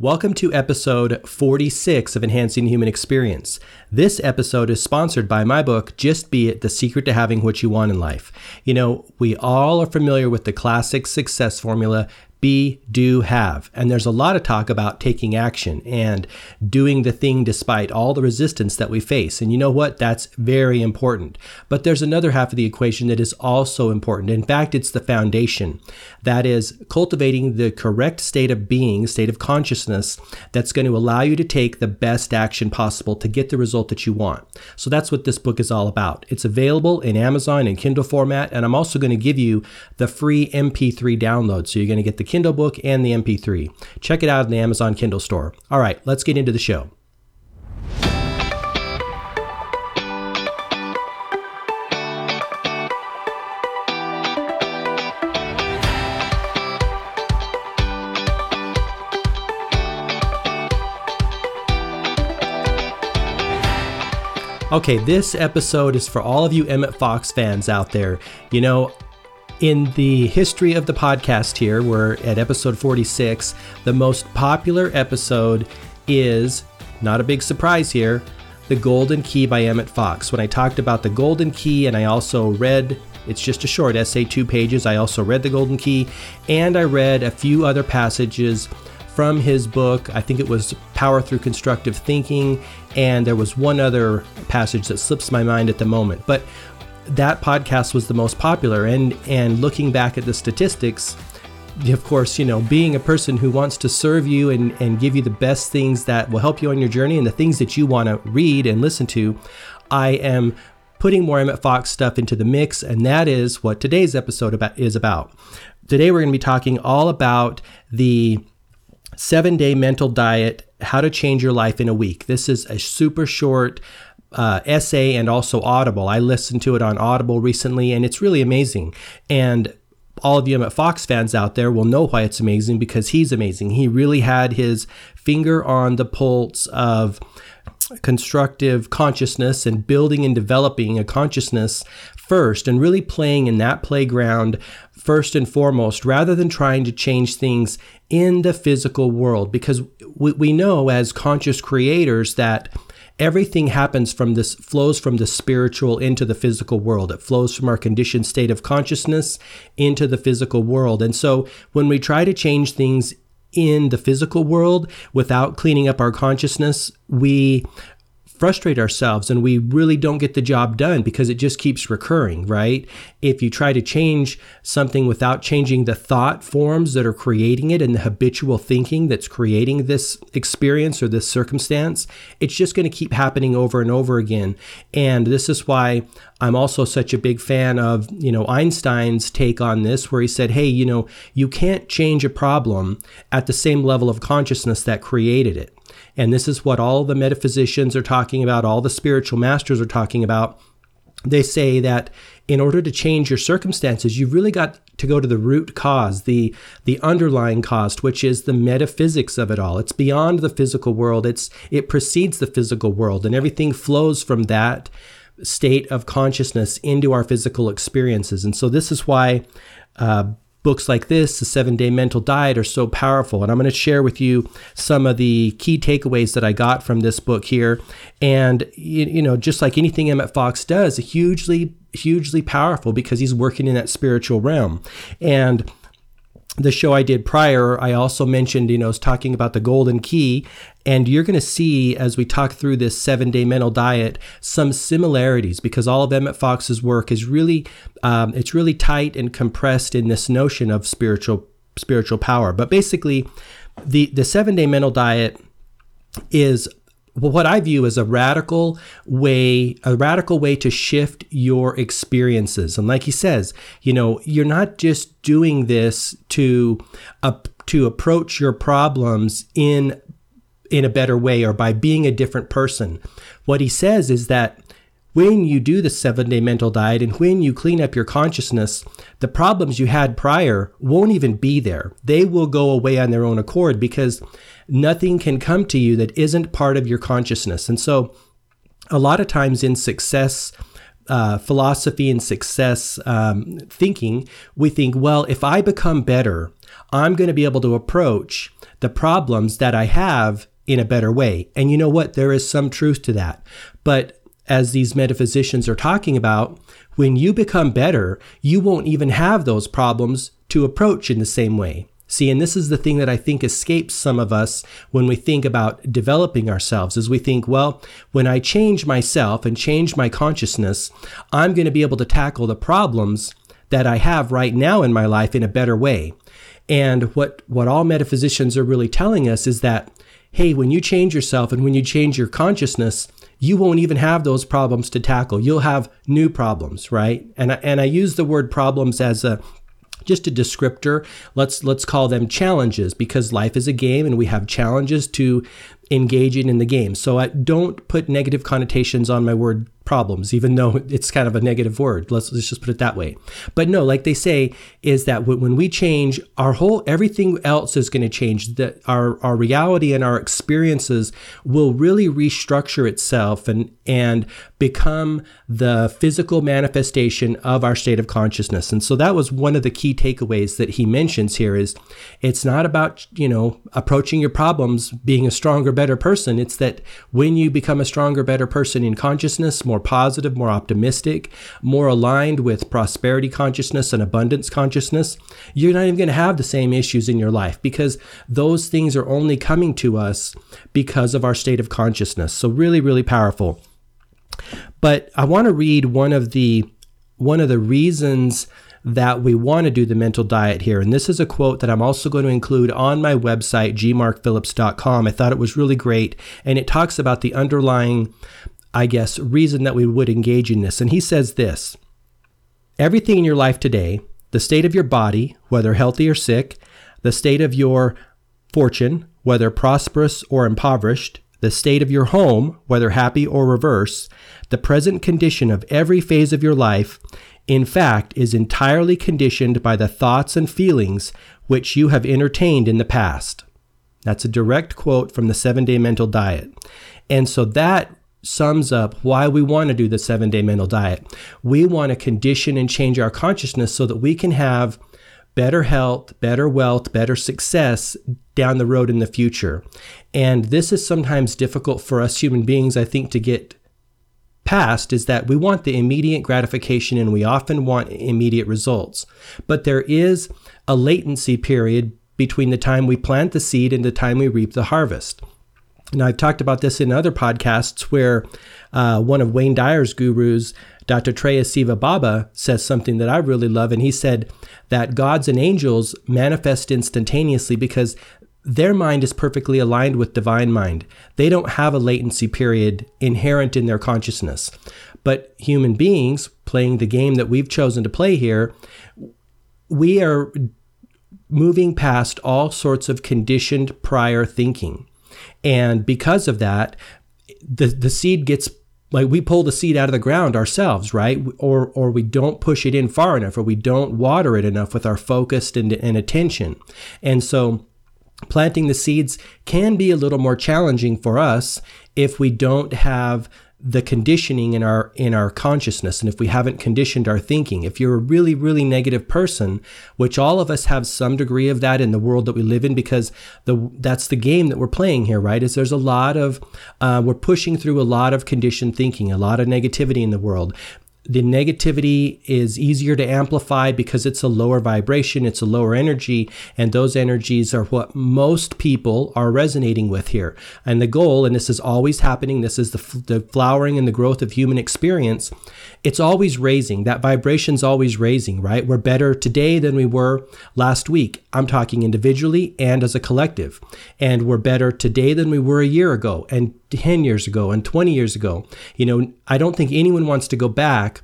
Welcome to episode 46 of Enhancing Human Experience. This episode is sponsored by my book, Just Be It The Secret to Having What You Want in Life. You know, we all are familiar with the classic success formula be, do, have. And there's a lot of talk about taking action and doing the thing despite all the resistance that we face. And you know what? That's very important. But there's another half of the equation that is also important. In fact, it's the foundation. That is cultivating the correct state of being, state of consciousness that's going to allow you to take the best action possible to get the result that you want. So that's what this book is all about. It's available in Amazon and Kindle format. And I'm also going to give you the free MP3 download. So you're going to get the Kindle book and the MP3. Check it out in the Amazon Kindle store. All right, let's get into the show. Okay, this episode is for all of you Emmett Fox fans out there. You know, in the history of the podcast here, we're at episode 46. The most popular episode is, not a big surprise here, The Golden Key by Emmett Fox. When I talked about the Golden Key and I also read it's just a short essay, two pages. I also read The Golden Key and I read a few other passages from his book. I think it was Power Through Constructive Thinking, and there was one other passage that slips my mind at the moment. But that podcast was the most popular. And and looking back at the statistics of course you know being a person who wants to serve you and and give you the best things that will help you on your journey and the things that you want to read and listen to i am putting more emmett fox stuff into the mix. And that is what today's episode about is about. Today we're going to be talking all about the seven day mental diet how to change your life in a week. This is a super short uh, essay and also Audible. I listened to it on Audible recently, and it's really amazing. And all of you Emmett Fox fans out there will know why it's amazing because he's amazing. He really had his finger on the pulse of constructive consciousness and building and developing a consciousness first and really playing in that playground first and foremost rather than trying to change things in the physical world because we, we know as conscious creators that everything happens from this flows from the spiritual into the physical world. It flows from our conditioned state of consciousness into the physical world. And so when we try to change things in the physical world without cleaning up our consciousness we frustrate ourselves and we really don't get the job done because it just keeps recurring, right? If you try to change something without changing the thought forms that are creating it and the habitual thinking that's creating this experience or this circumstance, it's just going to keep happening over and over again. And this is why I'm also such a big fan of, you know, Einstein's take on this where he said, "Hey, you know, you can't change a problem at the same level of consciousness that created it." And this is what all the metaphysicians are talking about, all the spiritual masters are talking about. They say that in order to change your circumstances, you've really got to go to the root cause, the the underlying cause, which is the metaphysics of it all. It's beyond the physical world. It's it precedes the physical world, and everything flows from that state of consciousness into our physical experiences. And so this is why uh, books like this, The Seven Day Mental Diet, are so powerful. And I'm going to share with you some of the key takeaways that I got from this book here. And, you, you know, just like anything Emmett Fox does, hugely, hugely powerful because he's working in that spiritual realm. And the show I did prior, I also mentioned, you know, was talking about the golden key. And you're going to see as we talk through this seven day mental diet some similarities because all of Emmett Fox's work is really, um, it's really tight and compressed in this notion of spiritual spiritual power. But basically, the the seven day mental diet is what I view as a radical way, a radical way to shift your experiences. And like he says, you know, you're not just doing this to uh, to approach your problems in in a better way or by being a different person. What he says is that when you do the seven day mental diet and when you clean up your consciousness, the problems you had prior won't even be there. They will go away on their own accord because nothing can come to you that isn't part of your consciousness. And so, a lot of times in success, uh, philosophy and success um, thinking, we think, well, if I become better, I'm going to be able to approach the problems that I have in a better way. And you know what? There is some truth to that. But as these metaphysicians are talking about, when you become better, you won't even have those problems to approach in the same way. See, and this is the thing that I think escapes some of us when we think about developing ourselves is we think, well, when I change myself and change my consciousness, I'm going to be able to tackle the problems that I have right now in my life in a better way. And what what all metaphysicians are really telling us is that hey, when you change yourself and when you change your consciousness, you won't even have those problems to tackle. You'll have new problems, right? And I, and I use the word problems as a just a descriptor let's let's call them challenges because life is a game and we have challenges to engage in in the game so i don't put negative connotations on my word problems, even though it's kind of a negative word. Let's, let's just put it that way. But no, like they say, is that when we change, our whole everything else is going to change. That our our reality and our experiences will really restructure itself and and become the physical manifestation of our state of consciousness. And so that was one of the key takeaways that he mentions here is it's not about, you know, approaching your problems being a stronger, better person. It's that when you become a stronger, better person in consciousness, more more positive, more optimistic, more aligned with prosperity consciousness and abundance consciousness, you're not even going to have the same issues in your life because those things are only coming to us because of our state of consciousness. So really, really powerful. But I want to read one of the one of the reasons that we want to do the mental diet here. And this is a quote that I'm also going to include on my website, gmarkphillips.com. I thought it was really great. And it talks about the underlying I guess, reason that we would engage in this. And he says this everything in your life today, the state of your body, whether healthy or sick, the state of your fortune, whether prosperous or impoverished, the state of your home, whether happy or reverse, the present condition of every phase of your life, in fact, is entirely conditioned by the thoughts and feelings which you have entertained in the past. That's a direct quote from the seven day mental diet. And so that sums up why we want to do the seven day mental diet. We want to condition and change our consciousness so that we can have better health, better wealth, better success down the road in the future. And this is sometimes difficult for us human beings, I think, to get past is that we want the immediate gratification and we often want immediate results. But there is a latency period between the time we plant the seed and the time we reap the harvest. Now, I've talked about this in other podcasts where uh, one of Wayne Dyer's gurus, Dr. Treya Siva Baba, says something that I really love. And he said that gods and angels manifest instantaneously because their mind is perfectly aligned with divine mind. They don't have a latency period inherent in their consciousness. But human beings playing the game that we've chosen to play here, we are moving past all sorts of conditioned prior thinking. And because of that, the, the seed gets like we pull the seed out of the ground ourselves, right? Or or we don't push it in far enough, or we don't water it enough with our focused and, and attention. And so planting the seeds can be a little more challenging for us if we don't have the conditioning in our in our consciousness. And if we haven't conditioned our thinking if you're a really really negative person which all of us have some degree of that in the world that we live in because the that's the game that we're playing here right? Is there's a lot of uh, we're pushing through a lot of conditioned thinking a lot of negativity in the world the negativity is easier to amplify because it's a lower vibration, it's a lower energy, and those energies are what most people are resonating with here. And the goal, and this is always happening, this is the, the flowering and the growth of human experience, it's always raising. That vibration's always raising, right? We're better today than we were last week. I'm talking individually and as a collective. And we're better today than we were a year ago and 10 years ago and 20 years ago. You know, I don't think anyone wants to go back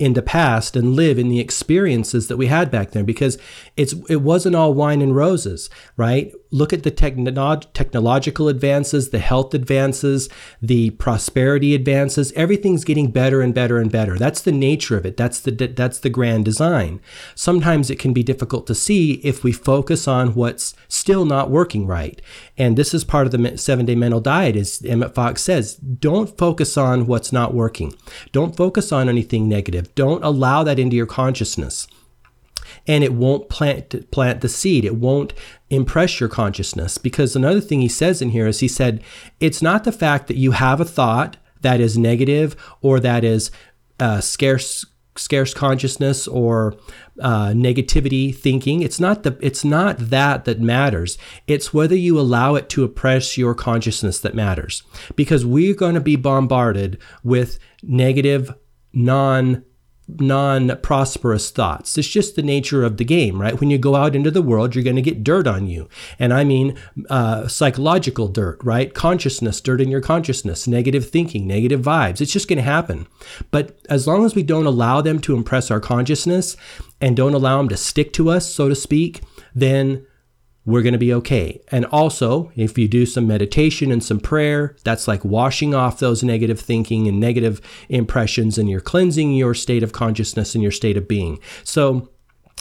in the past and live in the experiences that we had back then because it's it wasn't all wine and roses right? Look at the techno- technological advances the health advances the prosperity advances. Everything's getting better and better and better. That's the nature of it. That's the that's the grand design. Sometimes it can be difficult to see if we focus on what's still not working right. And this is part of the seven day mental diet as emmett fox says. Don't focus on what's not working. Don't focus on anything don't allow that into your consciousness. and it won't plant plant the seed. It won't impress your consciousness because another thing he says in here is he said it's not the fact that you have a thought that is negative or that is uh, scarce scarce consciousness or uh, negativity thinking it's not the it's not that that matters it's whether you allow it to oppress your consciousness that matters because we're going to be bombarded with negative non non prosperous thoughts. It's just the nature of the game, right? When you go out into the world, you're going to get dirt on you. And I mean uh, psychological dirt, right? Consciousness, dirt in your consciousness, negative thinking, negative vibes. It's just going to happen. But as long as we don't allow them to impress our consciousness and don't allow them to stick to us, so to speak, then we're going to be okay. And also, if you do some meditation and some prayer, that's like washing off those negative thinking and negative impressions, and you're cleansing your state of consciousness and your state of being. So,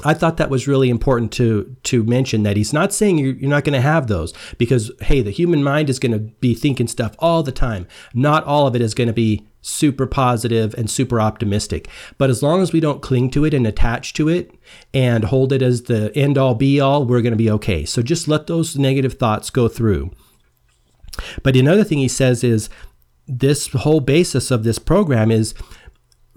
I thought that was really important to to mention that he's not saying you're, you're not going to have those because hey, the human mind is going to be thinking stuff all the time. Not all of it is going to be super positive and super optimistic. But as long as we don't cling to it and attach to it and hold it as the end all be all, we're going to be okay. So just let those negative thoughts go through. But another thing he says is this whole basis of this program is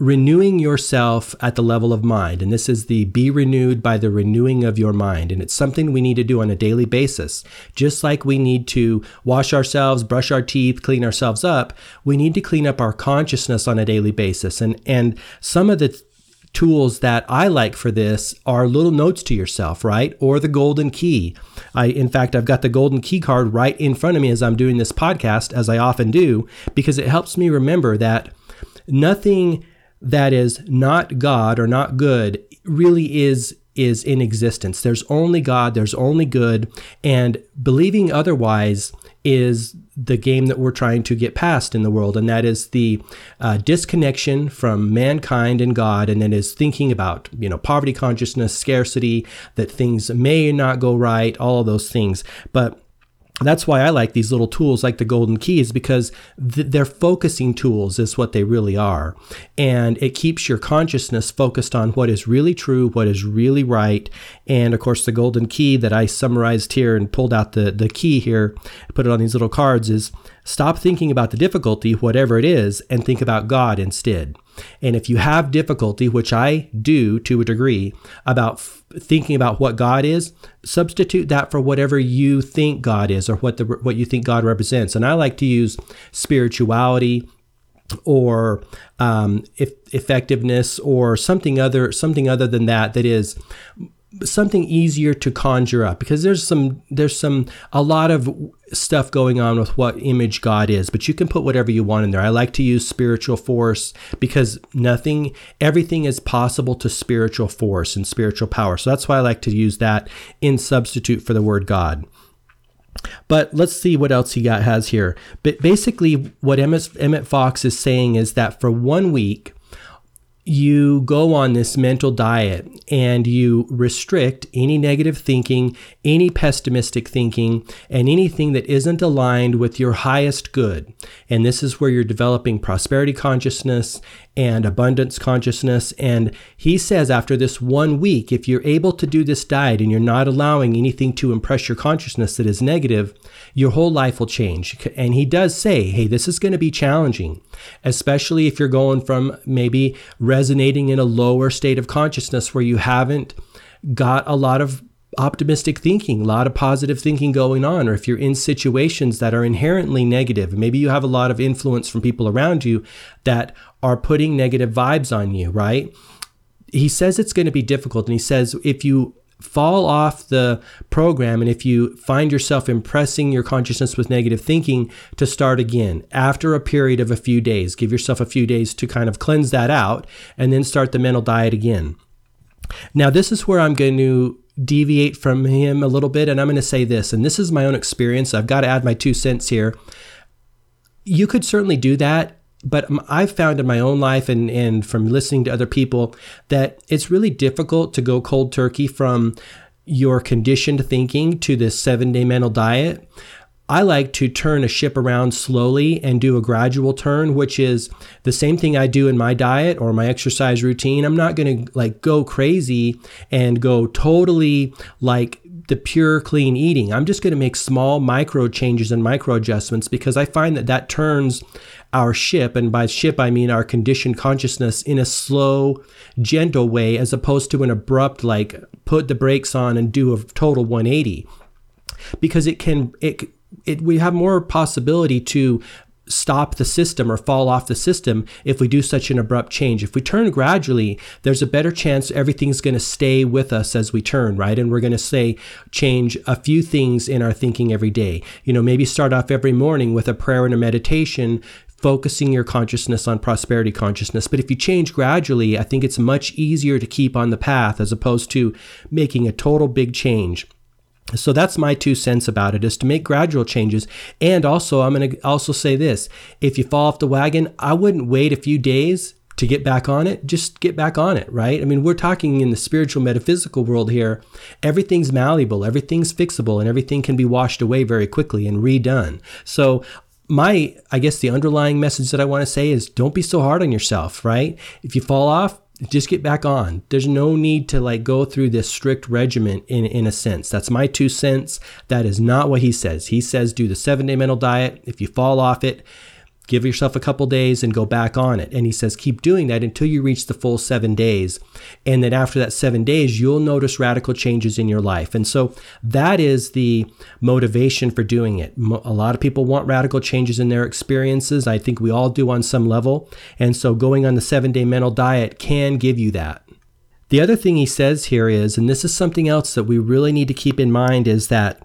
renewing yourself at the level of mind. And this is the be renewed by the renewing of your mind. And it's something we need to do on a daily basis. Just like we need to wash ourselves, brush our teeth, clean ourselves up, we need to clean up our consciousness on a daily basis. And, and some of the tools that I like for this are little notes to yourself, right? Or the golden key. I in fact I've got the golden key card right in front of me as I'm doing this podcast as I often do because it helps me remember that nothing that is not God or not good really is is in existence. There's only God, there's only good, and believing otherwise is the game that we're trying to get past in the world, and that is the uh, disconnection from mankind and God, and then is thinking about you know poverty consciousness, scarcity, that things may not go right, all of those things. But that's why I like these little tools like the golden keys because th- they're focusing tools is what they really are. And it keeps your consciousness focused on what is really true, what is really right. And of course, the golden key that I summarized here and pulled out the, the key here, put it on these little cards is stop thinking about the difficulty, whatever it is, and think about God instead. And if you have difficulty, which I do to a degree, about f- thinking about what God is, substitute that for whatever you think God is or what the what you think God represents. And I like to use spirituality or um, if, effectiveness or something other something other than that that is something easier to conjure up because there's some there's some a lot of stuff going on with what image God is, but you can put whatever you want in there. I like to use spiritual force because nothing everything is possible to spiritual force and spiritual power. So that's why I like to use that in substitute for the word God. But let's see what else he got has here. But basically what Emmett, Fox is saying is that for one week you go on this mental diet and you restrict any negative thinking, any pessimistic thinking, and anything that isn't aligned with your highest good. And this is where you're developing prosperity consciousness and abundance consciousness. And he says after this one week, if you're able to do this diet and you're not allowing anything to impress your consciousness that is negative, your whole life will change. And he does say, hey, this is going to be challenging, especially if you're going from maybe resonating in a lower state of consciousness where you haven't got a lot of optimistic thinking, a lot of positive thinking going on, or if you're in situations that are inherently negative, maybe you have a lot of influence from people around you that are putting negative vibes on you, right? He says it's going to be difficult. And he says if you fall off the program and if you find yourself impressing your consciousness with negative thinking, to start again after a period of a few days. Give yourself a few days to kind of cleanse that out and then start the mental diet again. Now, this is where I'm going to deviate from him a little bit, and I'm going to say this, and this is my own experience. I've got to add my two cents here. You could certainly do that but I've found in my own life and, and from listening to other people that it's really difficult to go cold turkey from your conditioned thinking to this seven day mental diet. I like to turn a ship around slowly and do a gradual turn, which is the same thing I do in my diet or my exercise routine. I'm not going to like go crazy and go totally like the pure clean eating. I'm just going to make small micro changes and micro adjustments because I find that that turns our ship, and by ship I mean our conditioned consciousness, in a slow, gentle way as opposed to an abrupt, like put the brakes on and do a total 180. Because it can, it, it, we have more possibility to stop the system or fall off the system if we do such an abrupt change. If we turn gradually, there's a better chance everything's going to stay with us as we turn, right? And we're going to say change a few things in our thinking every day. You know, maybe start off every morning with a prayer and a meditation focusing your consciousness on prosperity consciousness. But if you change gradually, I think it's much easier to keep on the path as opposed to making a total big change. So that's my two cents about it is to make gradual changes. And also, I'm going to also say this if you fall off the wagon, I wouldn't wait a few days to get back on it. Just get back on it, right? I mean, we're talking in the spiritual metaphysical world here. Everything's malleable, everything's fixable, and everything can be washed away very quickly and redone. So my i guess the underlying message that i want to say is don't be so hard on yourself right if you fall off just get back on. There's no need to like go through this strict regimen in, in a sense. That's my two cents. That is not what he says. He says do the seven day mental diet. If you fall off it, Give yourself a couple days and go back on it. And he says, keep doing that until you reach the full seven days. And then after that seven days, you'll notice radical changes in your life. And so that is the motivation for doing it. A lot of people want radical changes in their experiences. I think we all do on some level. And so going on the seven day mental diet can give you that. The other thing he says here is, and this is something else that we really need to keep in mind, is that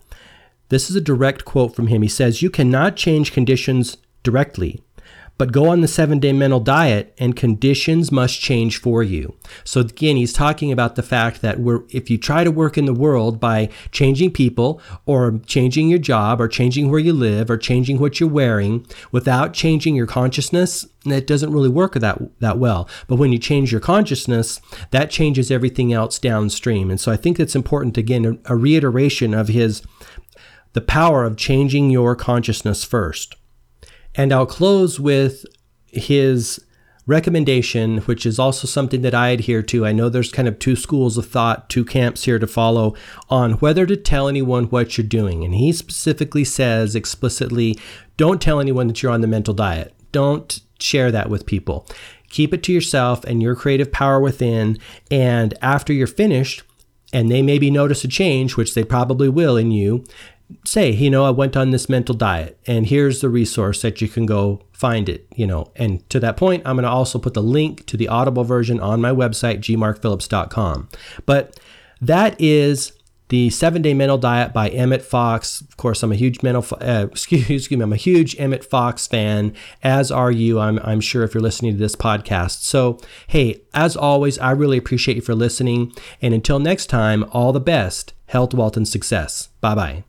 this is a direct quote from him. He says, You cannot change conditions directly. But go on the seven day mental diet and conditions must change for you. So again, he's talking about the fact that if you try to work in the world by changing people or changing your job or changing where you live or changing what you're wearing without changing your consciousness, it doesn't really work that, that well. But when you change your consciousness, that changes everything else downstream. And so I think it's important, again, a reiteration of his, the power of changing your consciousness first. And I'll close with his recommendation, which is also something that I adhere to. I know there's kind of two schools of thought, two camps here to follow on whether to tell anyone what you're doing. And he specifically says explicitly don't tell anyone that you're on the mental diet. Don't share that with people. Keep it to yourself and your creative power within. And after you're finished, and they maybe notice a change, which they probably will in you, say, you know, I went on this mental diet and here's the resource that you can go find it, you know. And to that point, I'm going to also put the link to the Audible version on my website, gmarkphillips.com. But that is the seven day mental diet by Emmett Fox. Of course, I'm a huge mental, uh, excuse, excuse me, I'm a huge Emmett Fox fan, as are you, I'm, I'm sure, if you're listening to this podcast. So, hey, as always, I really appreciate you for listening. And until next time, all the best, health, wealth, and success. Bye bye.